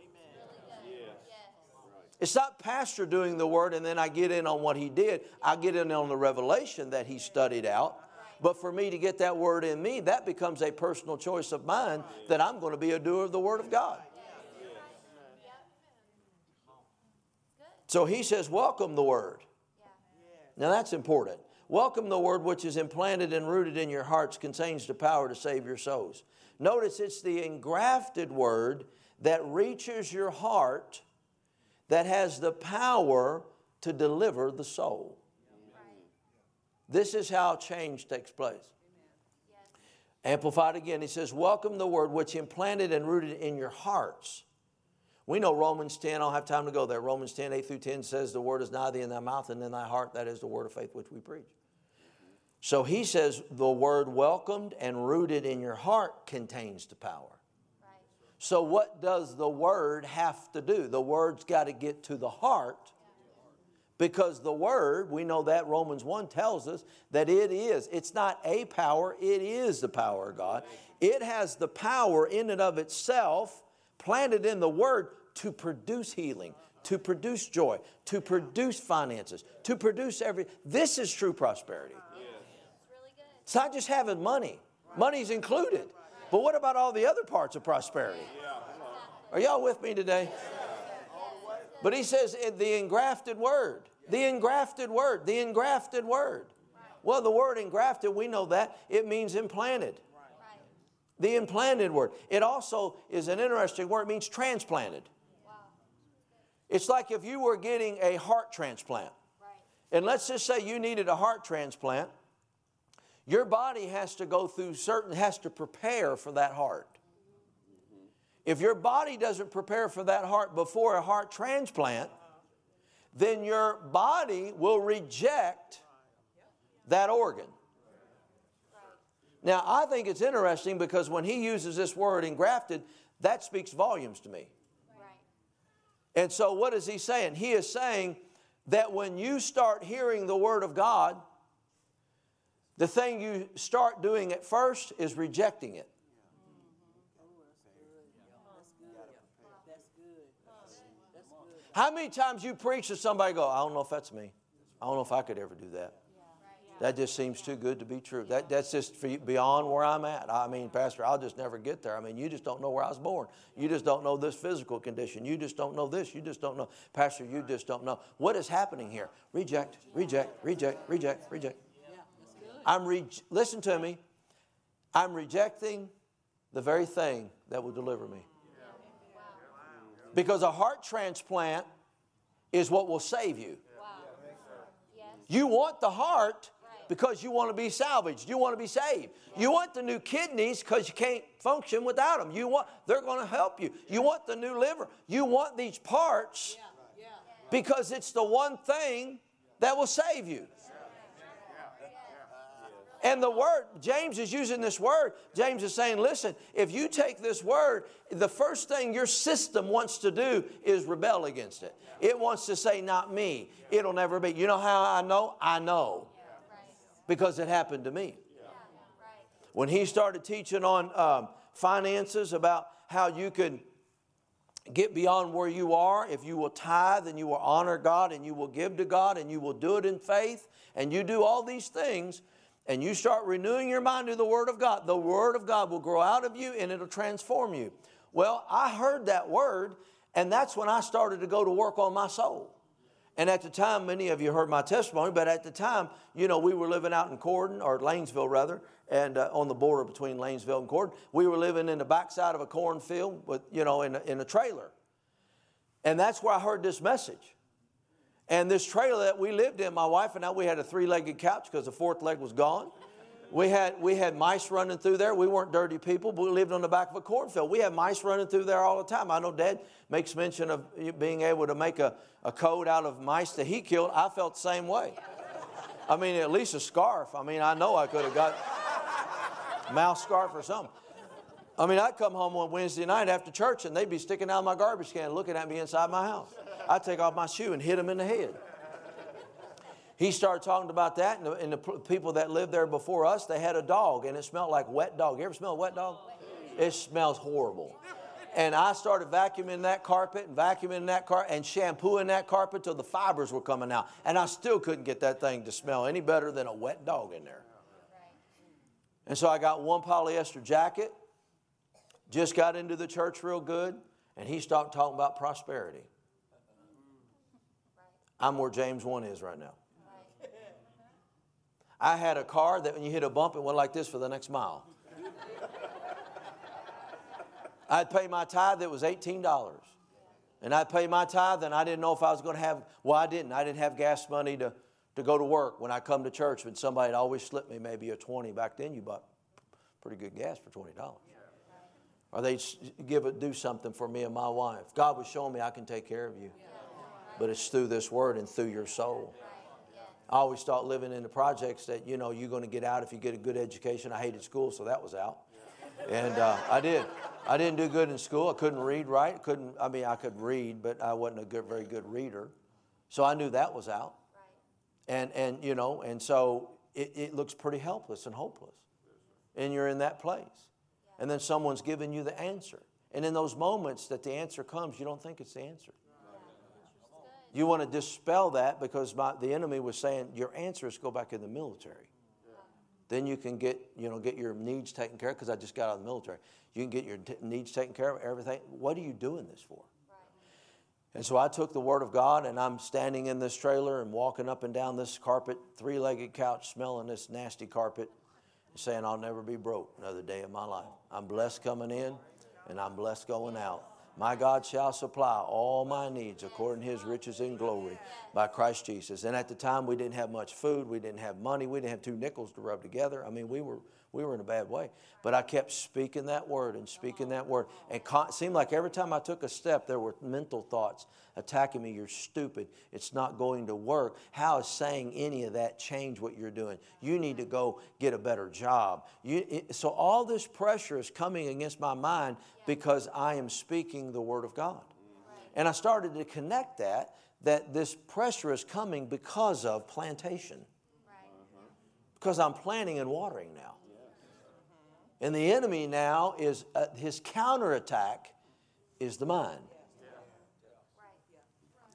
It's not pastor doing the word and then I get in on what he did. I get in on the revelation that he studied out. But for me to get that word in me, that becomes a personal choice of mine that I'm going to be a doer of the word of God. So he says, Welcome the word. Now that's important. Welcome the word which is implanted and rooted in your hearts, contains the power to save your souls. Notice it's the engrafted word that reaches your heart that has the power to deliver the soul. This is how change takes place. Amplified again, he says, Welcome the word which implanted and rooted in your hearts. We know Romans 10, I don't have time to go there. Romans 10, 8 through 10 says, The word is nigh thee in thy mouth and in thy heart. That is the word of faith which we preach. So he says, The word welcomed and rooted in your heart contains the power. So, what does the word have to do? The word's got to get to the heart because the word, we know that Romans 1 tells us that it is. It's not a power, it is the power of God. It has the power in and of itself, planted in the word, to produce healing, to produce joy, to produce finances, to produce every. This is true prosperity. It's not just having money, money's included. But what about all the other parts of prosperity? Are y'all with me today? But he says the engrafted word, the engrafted word, the engrafted word. Well, the word engrafted, we know that it means implanted. The implanted word. It also is an interesting word, it means transplanted. It's like if you were getting a heart transplant. And let's just say you needed a heart transplant your body has to go through certain, has to prepare for that heart. If your body doesn't prepare for that heart before a heart transplant, then your body will reject that organ. Now, I think it's interesting because when he uses this word engrafted, that speaks volumes to me. And so, what is he saying? He is saying that when you start hearing the word of God, the thing you start doing at first is rejecting it. How many times you preach to somebody go, I don't know if that's me. I don't know if I could ever do that. That just seems too good to be true. That, that's just beyond where I'm at. I mean, Pastor, I'll just never get there. I mean, you just don't know where I was born. You just don't know this physical condition. You just don't know this. You just don't know. Pastor, you just don't know. What is happening here? Reject, reject, reject, reject, reject. I'm re- listen to me. I'm rejecting the very thing that will deliver me. Because a heart transplant is what will save you. You want the heart because you want to be salvaged. You want to be saved. You want the new kidneys because you can't function without them. You want they're going to help you. You want the new liver. You want these parts because it's the one thing that will save you. And the word, James is using this word. James is saying, listen, if you take this word, the first thing your system wants to do is rebel against it. It wants to say, not me. It'll never be. You know how I know? I know. Because it happened to me. When he started teaching on um, finances about how you can get beyond where you are if you will tithe and you will honor God and you will give to God and you will do it in faith and you do all these things and you start renewing your mind to the Word of God, the Word of God will grow out of you and it'll transform you. Well, I heard that word, and that's when I started to go to work on my soul. And at the time, many of you heard my testimony, but at the time, you know, we were living out in Corydon, or Lanesville rather, and uh, on the border between Lanesville and Corydon. We were living in the backside of a cornfield with, you know, in a, in a trailer. And that's where I heard this message. And this trailer that we lived in, my wife and I, we had a three legged couch because the fourth leg was gone. We had, we had mice running through there. We weren't dirty people, but we lived on the back of a cornfield. We had mice running through there all the time. I know Dad makes mention of being able to make a, a coat out of mice that he killed. I felt the same way. I mean, at least a scarf. I mean, I know I could have got mouse scarf or something. I mean, I'd come home on Wednesday night after church and they'd be sticking out my garbage can looking at me inside my house. I'd take off my shoe and hit them in the head. He started talking about that, and the, and the people that lived there before us, they had a dog, and it smelled like wet dog. You ever smell wet dog? It smells horrible. And I started vacuuming that carpet and vacuuming that carpet and shampooing that carpet till the fibers were coming out. And I still couldn't get that thing to smell any better than a wet dog in there. And so I got one polyester jacket, just got into the church real good, and he stopped talking about prosperity. I'm where James 1 is right now. I had a car that when you hit a bump, it went like this for the next mile. I'd pay my tithe that was $18. And I'd pay my tithe, and I didn't know if I was going to have, well, I didn't. I didn't have gas money to, to go to work when I come to church, but somebody would always slipped me maybe a 20. Back then, you bought pretty good gas for $20. Or they'd give it, do something for me and my wife. God was showing me I can take care of you. But it's through this word and through your soul. I always thought living in the projects that, you know, you're going to get out if you get a good education. I hated school, so that was out. And uh, I did. I didn't do good in school. I couldn't read right. Couldn't. I mean, I could read, but I wasn't a good, very good reader. So I knew that was out. And and you know, and so it, it looks pretty helpless and hopeless. And you're in that place. And then someone's giving you the answer. And in those moments that the answer comes, you don't think it's the answer. You want to dispel that because my, the enemy was saying your answer is go back in the military. Then you can get, you know, get your needs taken care of because I just got out of the military. You can get your t- needs taken care of, everything. What are you doing this for? And so I took the word of God and I'm standing in this trailer and walking up and down this carpet, three legged couch, smelling this nasty carpet, saying, I'll never be broke another day of my life. I'm blessed coming in and I'm blessed going out. My God shall supply all my needs according to his riches in glory by Christ Jesus. And at the time, we didn't have much food. We didn't have money. We didn't have two nickels to rub together. I mean, we were, we were in a bad way. But I kept speaking that word and speaking that word. And it seemed like every time I took a step, there were mental thoughts attacking me. You're stupid. It's not going to work. How is saying any of that change what you're doing? You need to go get a better job. You, it, so all this pressure is coming against my mind because I am speaking the word of God. And I started to connect that, that this pressure is coming because of plantation. Because I'm planting and watering now. And the enemy now is, uh, his counterattack is the mind.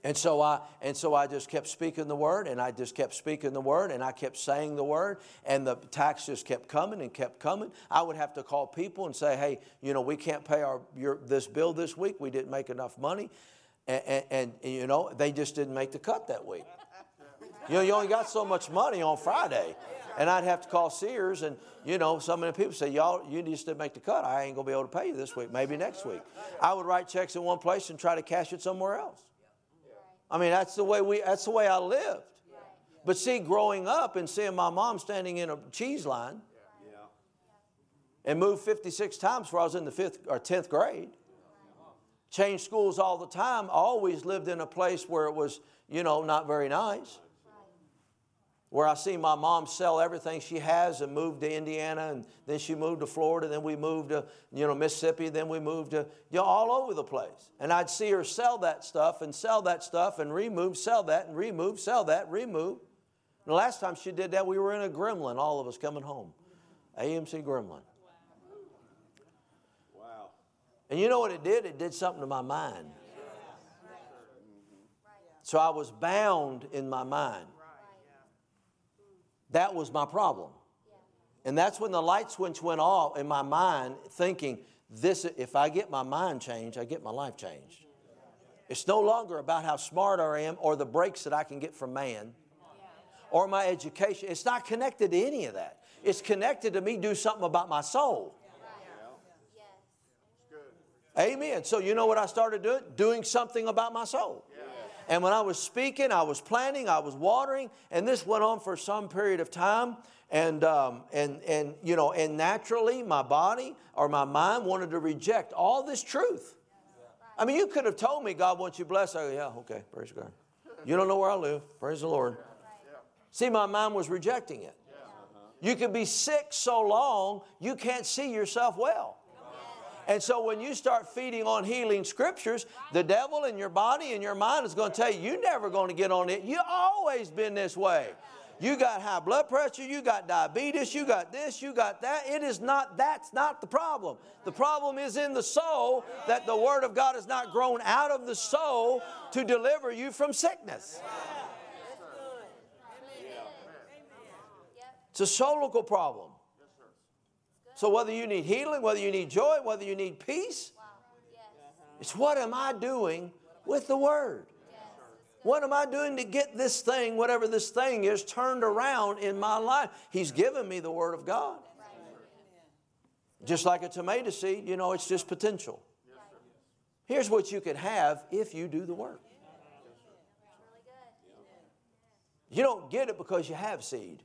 And so I and so I just kept speaking the word and I just kept speaking the word and I kept saying the word and the tax just kept coming and kept coming. I would have to call people and say, "Hey, you know, we can't pay our your, this bill this week. We didn't make enough money." And, and, and, you know, they just didn't make the cut that week. You know, you only got so much money on Friday. And I'd have to call Sears, and you know, of the people say, "Y'all, you just didn't make the cut. I ain't gonna be able to pay you this week. Maybe next week." I would write checks in one place and try to cash it somewhere else. I mean, that's the way we that's the way I lived. But see, growing up and seeing my mom standing in a cheese line and moved 56 times before I was in the fifth or 10th grade. Changed schools all the time. Always lived in a place where it was, you know, not very nice. Where I see my mom sell everything she has and move to Indiana, and then she moved to Florida, then we moved to you know Mississippi, then we moved to you know all over the place. And I'd see her sell that stuff and sell that stuff and remove, sell that and remove, sell that, remove. And the last time she did that, we were in a gremlin, all of us coming home, AMC gremlin. Wow. And you know what it did? It did something to my mind. So I was bound in my mind. That was my problem. And that's when the light switch went off in my mind, thinking, this, if I get my mind changed, I get my life changed. It's no longer about how smart I am or the breaks that I can get from man or my education. It's not connected to any of that. It's connected to me do something about my soul. Amen. So you know what I started doing? Doing something about my soul. And when I was speaking, I was planting, I was watering, and this went on for some period of time. And, um, and, and, you know, and naturally, my body or my mind wanted to reject all this truth. I mean, you could have told me God wants you blessed. I go, yeah, okay, praise God. You don't know where I live. Praise the Lord. See, my mind was rejecting it. You can be sick so long, you can't see yourself well. And so when you start feeding on healing scriptures, the devil in your body and your mind is going to tell you, you're never going to get on it. You've always been this way. You got high blood pressure, you got diabetes, you got this, you got that. It is not, that's not the problem. The problem is in the soul that the Word of God has not grown out of the soul to deliver you from sickness. It's a soulical problem. So whether you need healing, whether you need joy, whether you need peace, it's what am I doing with the Word? What am I doing to get this thing, whatever this thing is, turned around in my life? He's given me the Word of God. Just like a tomato seed, you know, it's just potential. Here's what you can have if you do the work. You don't get it because you have seed.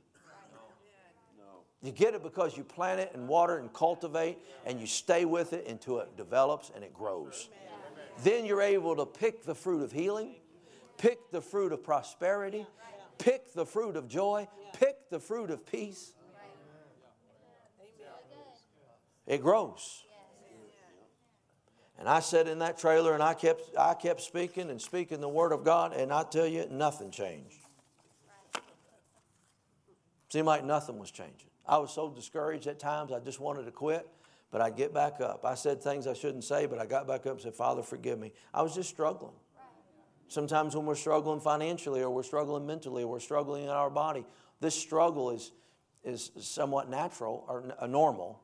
You get it because you plant it and water and cultivate and you stay with it until it develops and it grows. Then you're able to pick the fruit of healing, pick the fruit of prosperity, pick the fruit of joy, pick the fruit of peace. It grows. And I sat in that trailer and I kept, I kept speaking and speaking the Word of God, and I tell you, nothing changed. Seemed like nothing was changing. I was so discouraged at times, I just wanted to quit, but I'd get back up. I said things I shouldn't say, but I got back up and said, Father, forgive me. I was just struggling. Sometimes when we're struggling financially, or we're struggling mentally, or we're struggling in our body, this struggle is, is somewhat natural or n- uh, normal,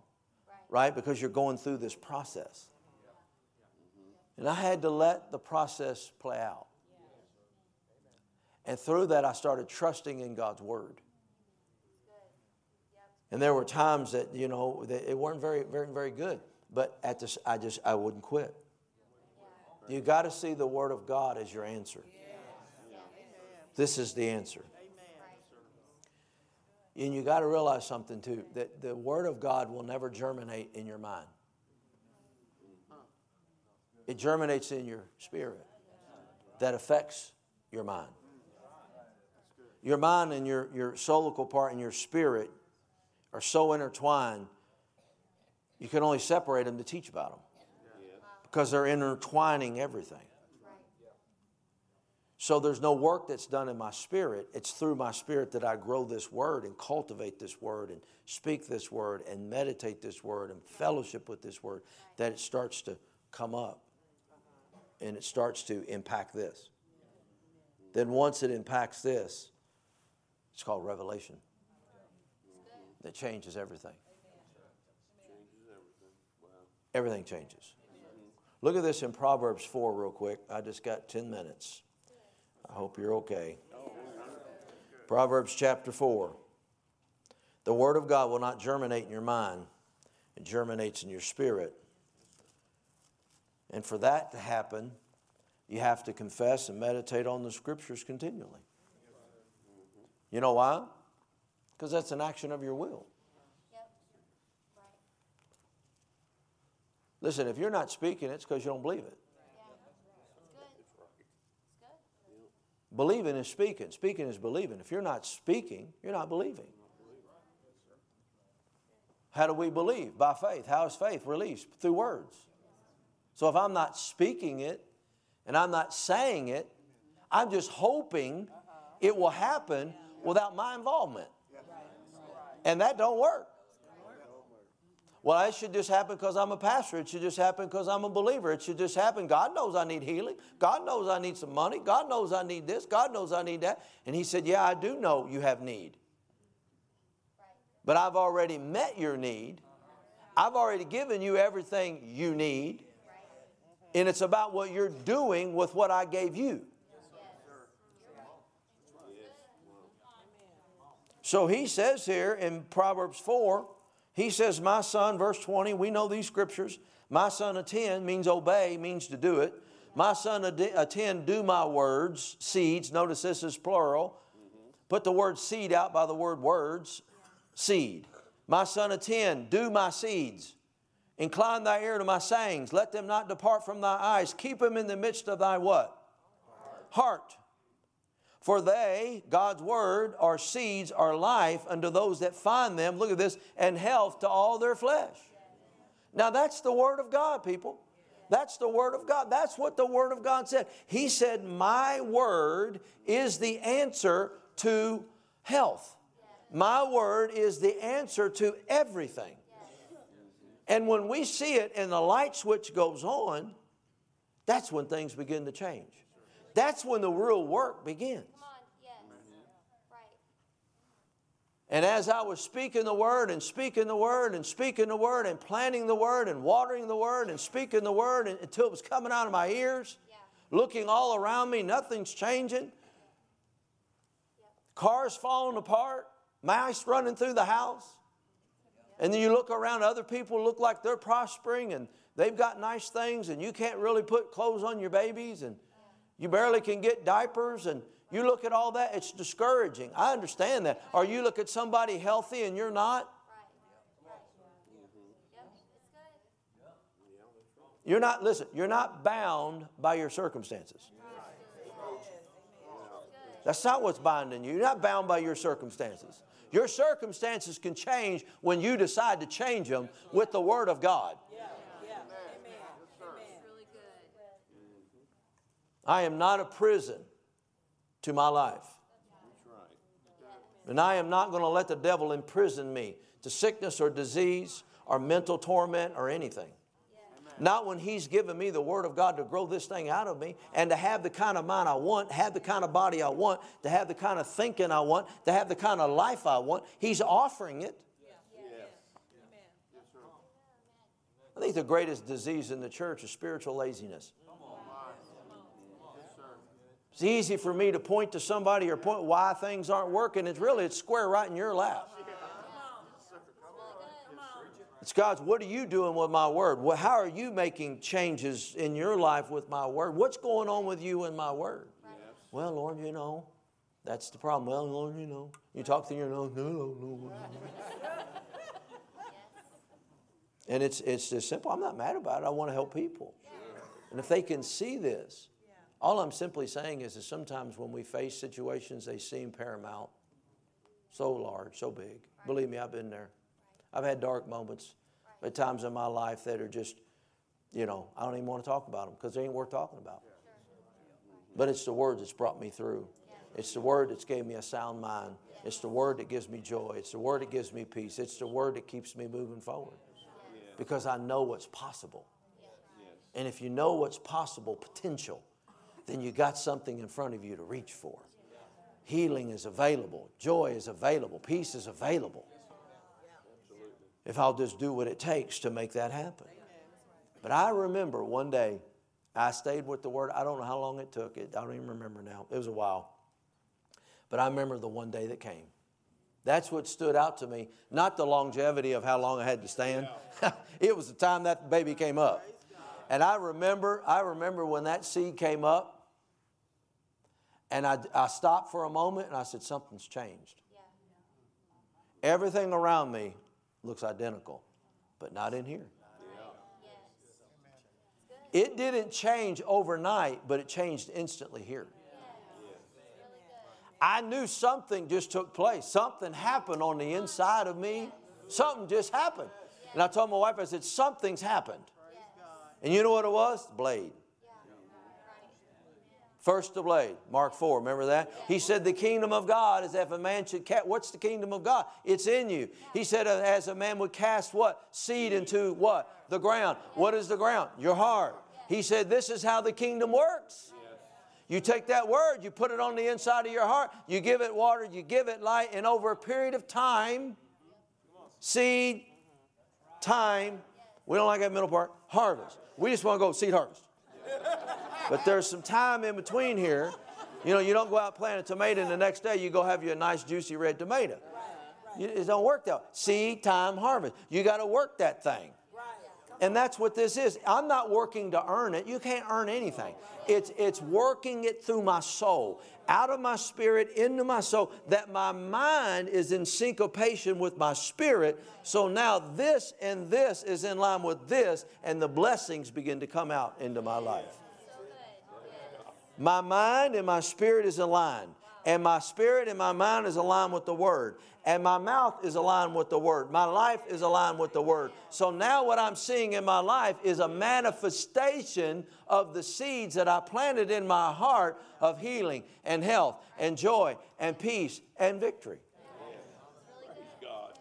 right? Because you're going through this process. And I had to let the process play out. And through that, I started trusting in God's Word. And there were times that, you know, that it weren't very, very, very good. But at this, I just, I wouldn't quit. You got to see the Word of God as your answer. This is the answer. And you got to realize something too that the Word of God will never germinate in your mind, it germinates in your spirit that affects your mind. Your mind and your, your soulical part and your spirit are so intertwined, you can only separate them to teach about them because they're intertwining everything. So there's no work that's done in my spirit. It's through my spirit that I grow this word and cultivate this word and speak this word and meditate this word and fellowship with this word that it starts to come up and it starts to impact this. Then once it impacts this, it's called revelation that changes everything. Everything changes. Look at this in Proverbs 4, real quick. I just got 10 minutes. I hope you're okay. Proverbs chapter 4. The Word of God will not germinate in your mind, it germinates in your spirit. And for that to happen, you have to confess and meditate on the Scriptures continually. You know why? Because that's an action of your will. Yep. Right. Listen, if you're not speaking, it's because you don't believe it. Yeah. It's good. It's good. Believing is speaking. Speaking is believing. If you're not speaking, you're not believing. How do we believe? By faith. How is faith released? Through words. So if I'm not speaking it and I'm not saying it, I'm just hoping uh-huh. it will happen without my involvement. And that don't work. Well, it should just happen because I'm a pastor. It should just happen because I'm a believer. It should just happen. God knows I need healing. God knows I need some money. God knows I need this. God knows I need that. And He said, Yeah, I do know you have need. But I've already met your need. I've already given you everything you need. And it's about what you're doing with what I gave you. So he says here in Proverbs 4, he says, My son, verse 20, we know these scriptures. My son, attend means obey, means to do it. My son, attend, do my words, seeds. Notice this is plural. Put the word seed out by the word words, seed. My son, attend, do my seeds. Incline thy ear to my sayings. Let them not depart from thy eyes. Keep them in the midst of thy what? Heart. Heart. For they, God's word, are seeds, are life unto those that find them. Look at this, and health to all their flesh. Now that's the word of God, people. That's the word of God. That's what the word of God said. He said, My word is the answer to health. My word is the answer to everything. And when we see it and the light switch goes on, that's when things begin to change. That's when the real work begins. And as I was speaking the word and speaking the word and speaking the word and planting the word and watering the word and speaking the word until it was coming out of my ears, yeah. looking all around me, nothing's changing. Yep. Cars falling apart, mice running through the house. And then you look around, other people look like they're prospering and they've got nice things, and you can't really put clothes on your babies, and you barely can get diapers, and you look at all that, it's discouraging. I understand that. Or you look at somebody healthy and you're not. You're not, listen, you're not bound by your circumstances. That's not what's binding you. You're not bound by your circumstances. Your circumstances can change when you decide to change them with the Word of God. I am not a prison to my life. And I am not going to let the devil imprison me to sickness or disease or mental torment or anything. Not when He's given me the Word of God to grow this thing out of me and to have the kind of mind I want, have the kind of body I want, to have the kind of thinking I want, to have the kind of life I want. He's offering it. I think the greatest disease in the church is spiritual laziness. It's easy for me to point to somebody or point why things aren't working. It's really it's square right in your lap. It's God's, what are you doing with my word? Well, how are you making changes in your life with my word? What's going on with you and my word? Yes. Well, Lord, you know, that's the problem. Well, Lord, you know, you talk to your nose, no, no, no. and it's, it's just simple. I'm not mad about it. I want to help people. And if they can see this, all I'm simply saying is that sometimes when we face situations, they seem paramount, so large, so big. Right. Believe me, I've been there. Right. I've had dark moments right. at times in my life that are just, you know, I don't even want to talk about them because they ain't worth talking about. Sure. But it's the word that's brought me through. Yeah. It's the word that's gave me a sound mind. Yeah. It's the word that gives me joy. It's the word that gives me peace. It's the word that keeps me moving forward yeah. because I know what's possible. And if you know what's possible, potential, then you got something in front of you to reach for. Healing is available, joy is available, peace is available. If I'll just do what it takes to make that happen. But I remember one day I stayed with the word. I don't know how long it took. It, I don't even remember now. It was a while. But I remember the one day that came. That's what stood out to me, not the longevity of how long I had to stand. it was the time that baby came up. And I remember, I remember when that seed came up, and I, I stopped for a moment and I said, Something's changed. Everything around me looks identical, but not in here. It didn't change overnight, but it changed instantly here. I knew something just took place. Something happened on the inside of me. Something just happened. And I told my wife, I said, Something's happened. And you know what it was? Blade. First the blade, Mark 4, remember that? He said, The kingdom of God is if a man should cast, what's the kingdom of God? It's in you. He said, uh, As a man would cast what? Seed into what? The ground. What is the ground? Your heart. He said, This is how the kingdom works. You take that word, you put it on the inside of your heart, you give it water, you give it light, and over a period of time, seed, time, we don't like that middle part, harvest. We just want to go seed harvest. But there's some time in between here. You know, you don't go out plant a tomato and the next day you go have you a nice juicy red tomato. It don't work that way. Seed, time, harvest. You got to work that thing. And that's what this is. I'm not working to earn it. You can't earn anything. It's, it's working it through my soul, out of my spirit into my soul, that my mind is in syncopation with my spirit. So now this and this is in line with this, and the blessings begin to come out into my life. My mind and my spirit is aligned and my spirit and my mind is aligned with the Word, and my mouth is aligned with the Word. My life is aligned with the Word. So now, what I'm seeing in my life is a manifestation of the seeds that I planted in my heart of healing and health and joy and peace and victory.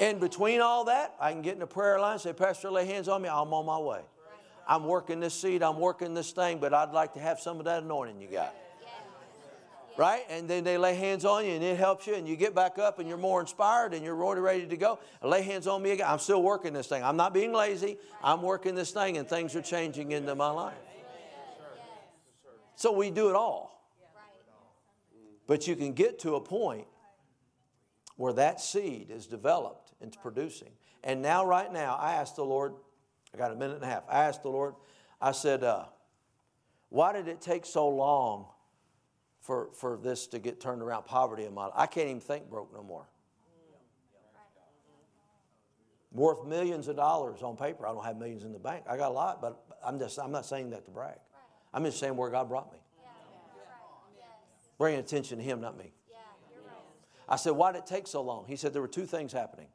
In between all that, I can get in the prayer line, say, Pastor, lay hands on me, I'm on my way. I'm working this seed, I'm working this thing, but I'd like to have some of that anointing you got right? And then they lay hands on you and it helps you and you get back up and you're more inspired and you're really ready to go. Lay hands on me again. I'm still working this thing. I'm not being lazy. I'm working this thing and things are changing into my life. So we do it all. But you can get to a point where that seed is developed and producing. And now, right now, I asked the Lord, I got a minute and a half. I asked the Lord, I said, uh, why did it take so long for, for this to get turned around, poverty in my life. I can't even think broke no more. Worth millions of dollars on paper. I don't have millions in the bank. I got a lot, but I'm just I'm not saying that to brag. I'm just saying where God brought me. Bringing attention to Him, not me. I said, why did it take so long? He said there were two things happening.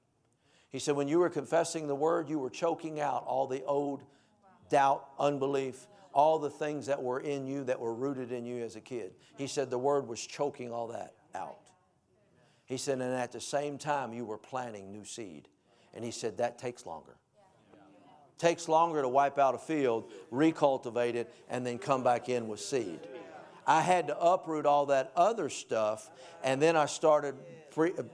He said, when you were confessing the word, you were choking out all the old doubt, unbelief, all the things that were in you that were rooted in you as a kid. He said the word was choking all that out. He said, and at the same time, you were planting new seed. And he said, that takes longer. Takes longer to wipe out a field, recultivate it, and then come back in with seed. I had to uproot all that other stuff, and then I started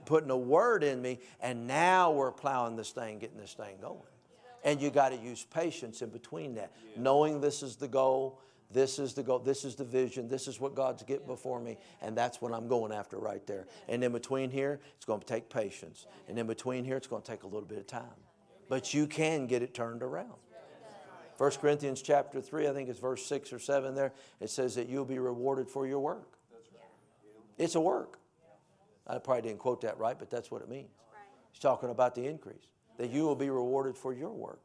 putting a word in me, and now we're plowing this thing, getting this thing going. And you got to use patience in between that, yeah. knowing this is the goal, this is the goal, this is the vision, this is what God's get before me, and that's what I'm going after right there. And in between here, it's going to take patience. And in between here, it's going to take a little bit of time. But you can get it turned around. 1 Corinthians chapter 3, I think it's verse 6 or 7 there, it says that you'll be rewarded for your work. It's a work. I probably didn't quote that right, but that's what it means. He's talking about the increase that you will be rewarded for your work.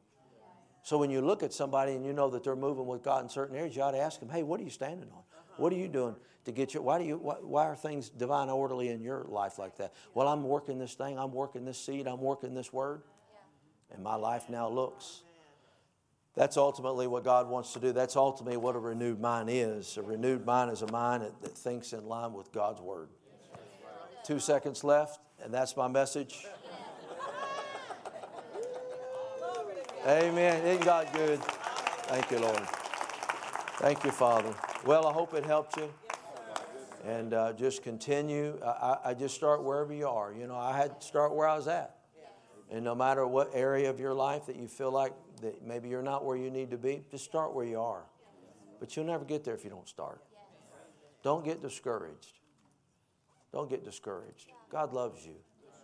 So when you look at somebody and you know that they're moving with God in certain areas, you ought to ask them, hey, what are you standing on? What are you doing to get your, why do you, why, why are things divine orderly in your life like that? Well, I'm working this thing, I'm working this seed, I'm working this word, and my life now looks. That's ultimately what God wants to do. That's ultimately what a renewed mind is. A renewed mind is a mind that, that thinks in line with God's word. Two seconds left, and that's my message. Amen. Isn't God good? Thank you, Lord. Thank you, Father. Well, I hope it helped you. And uh, just continue. I, I just start wherever you are. You know, I had to start where I was at. And no matter what area of your life that you feel like that maybe you're not where you need to be, just start where you are. But you'll never get there if you don't start. Don't get discouraged. Don't get discouraged. God loves you.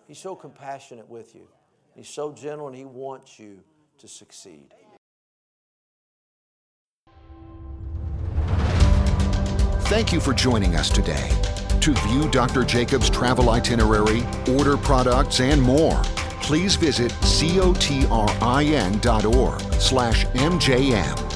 He's so compassionate with you. He's so gentle and He wants you to succeed. Thank you for joining us today. To view Dr. Jacobs' travel itinerary, order products, and more, please visit cotrin.org slash MJM.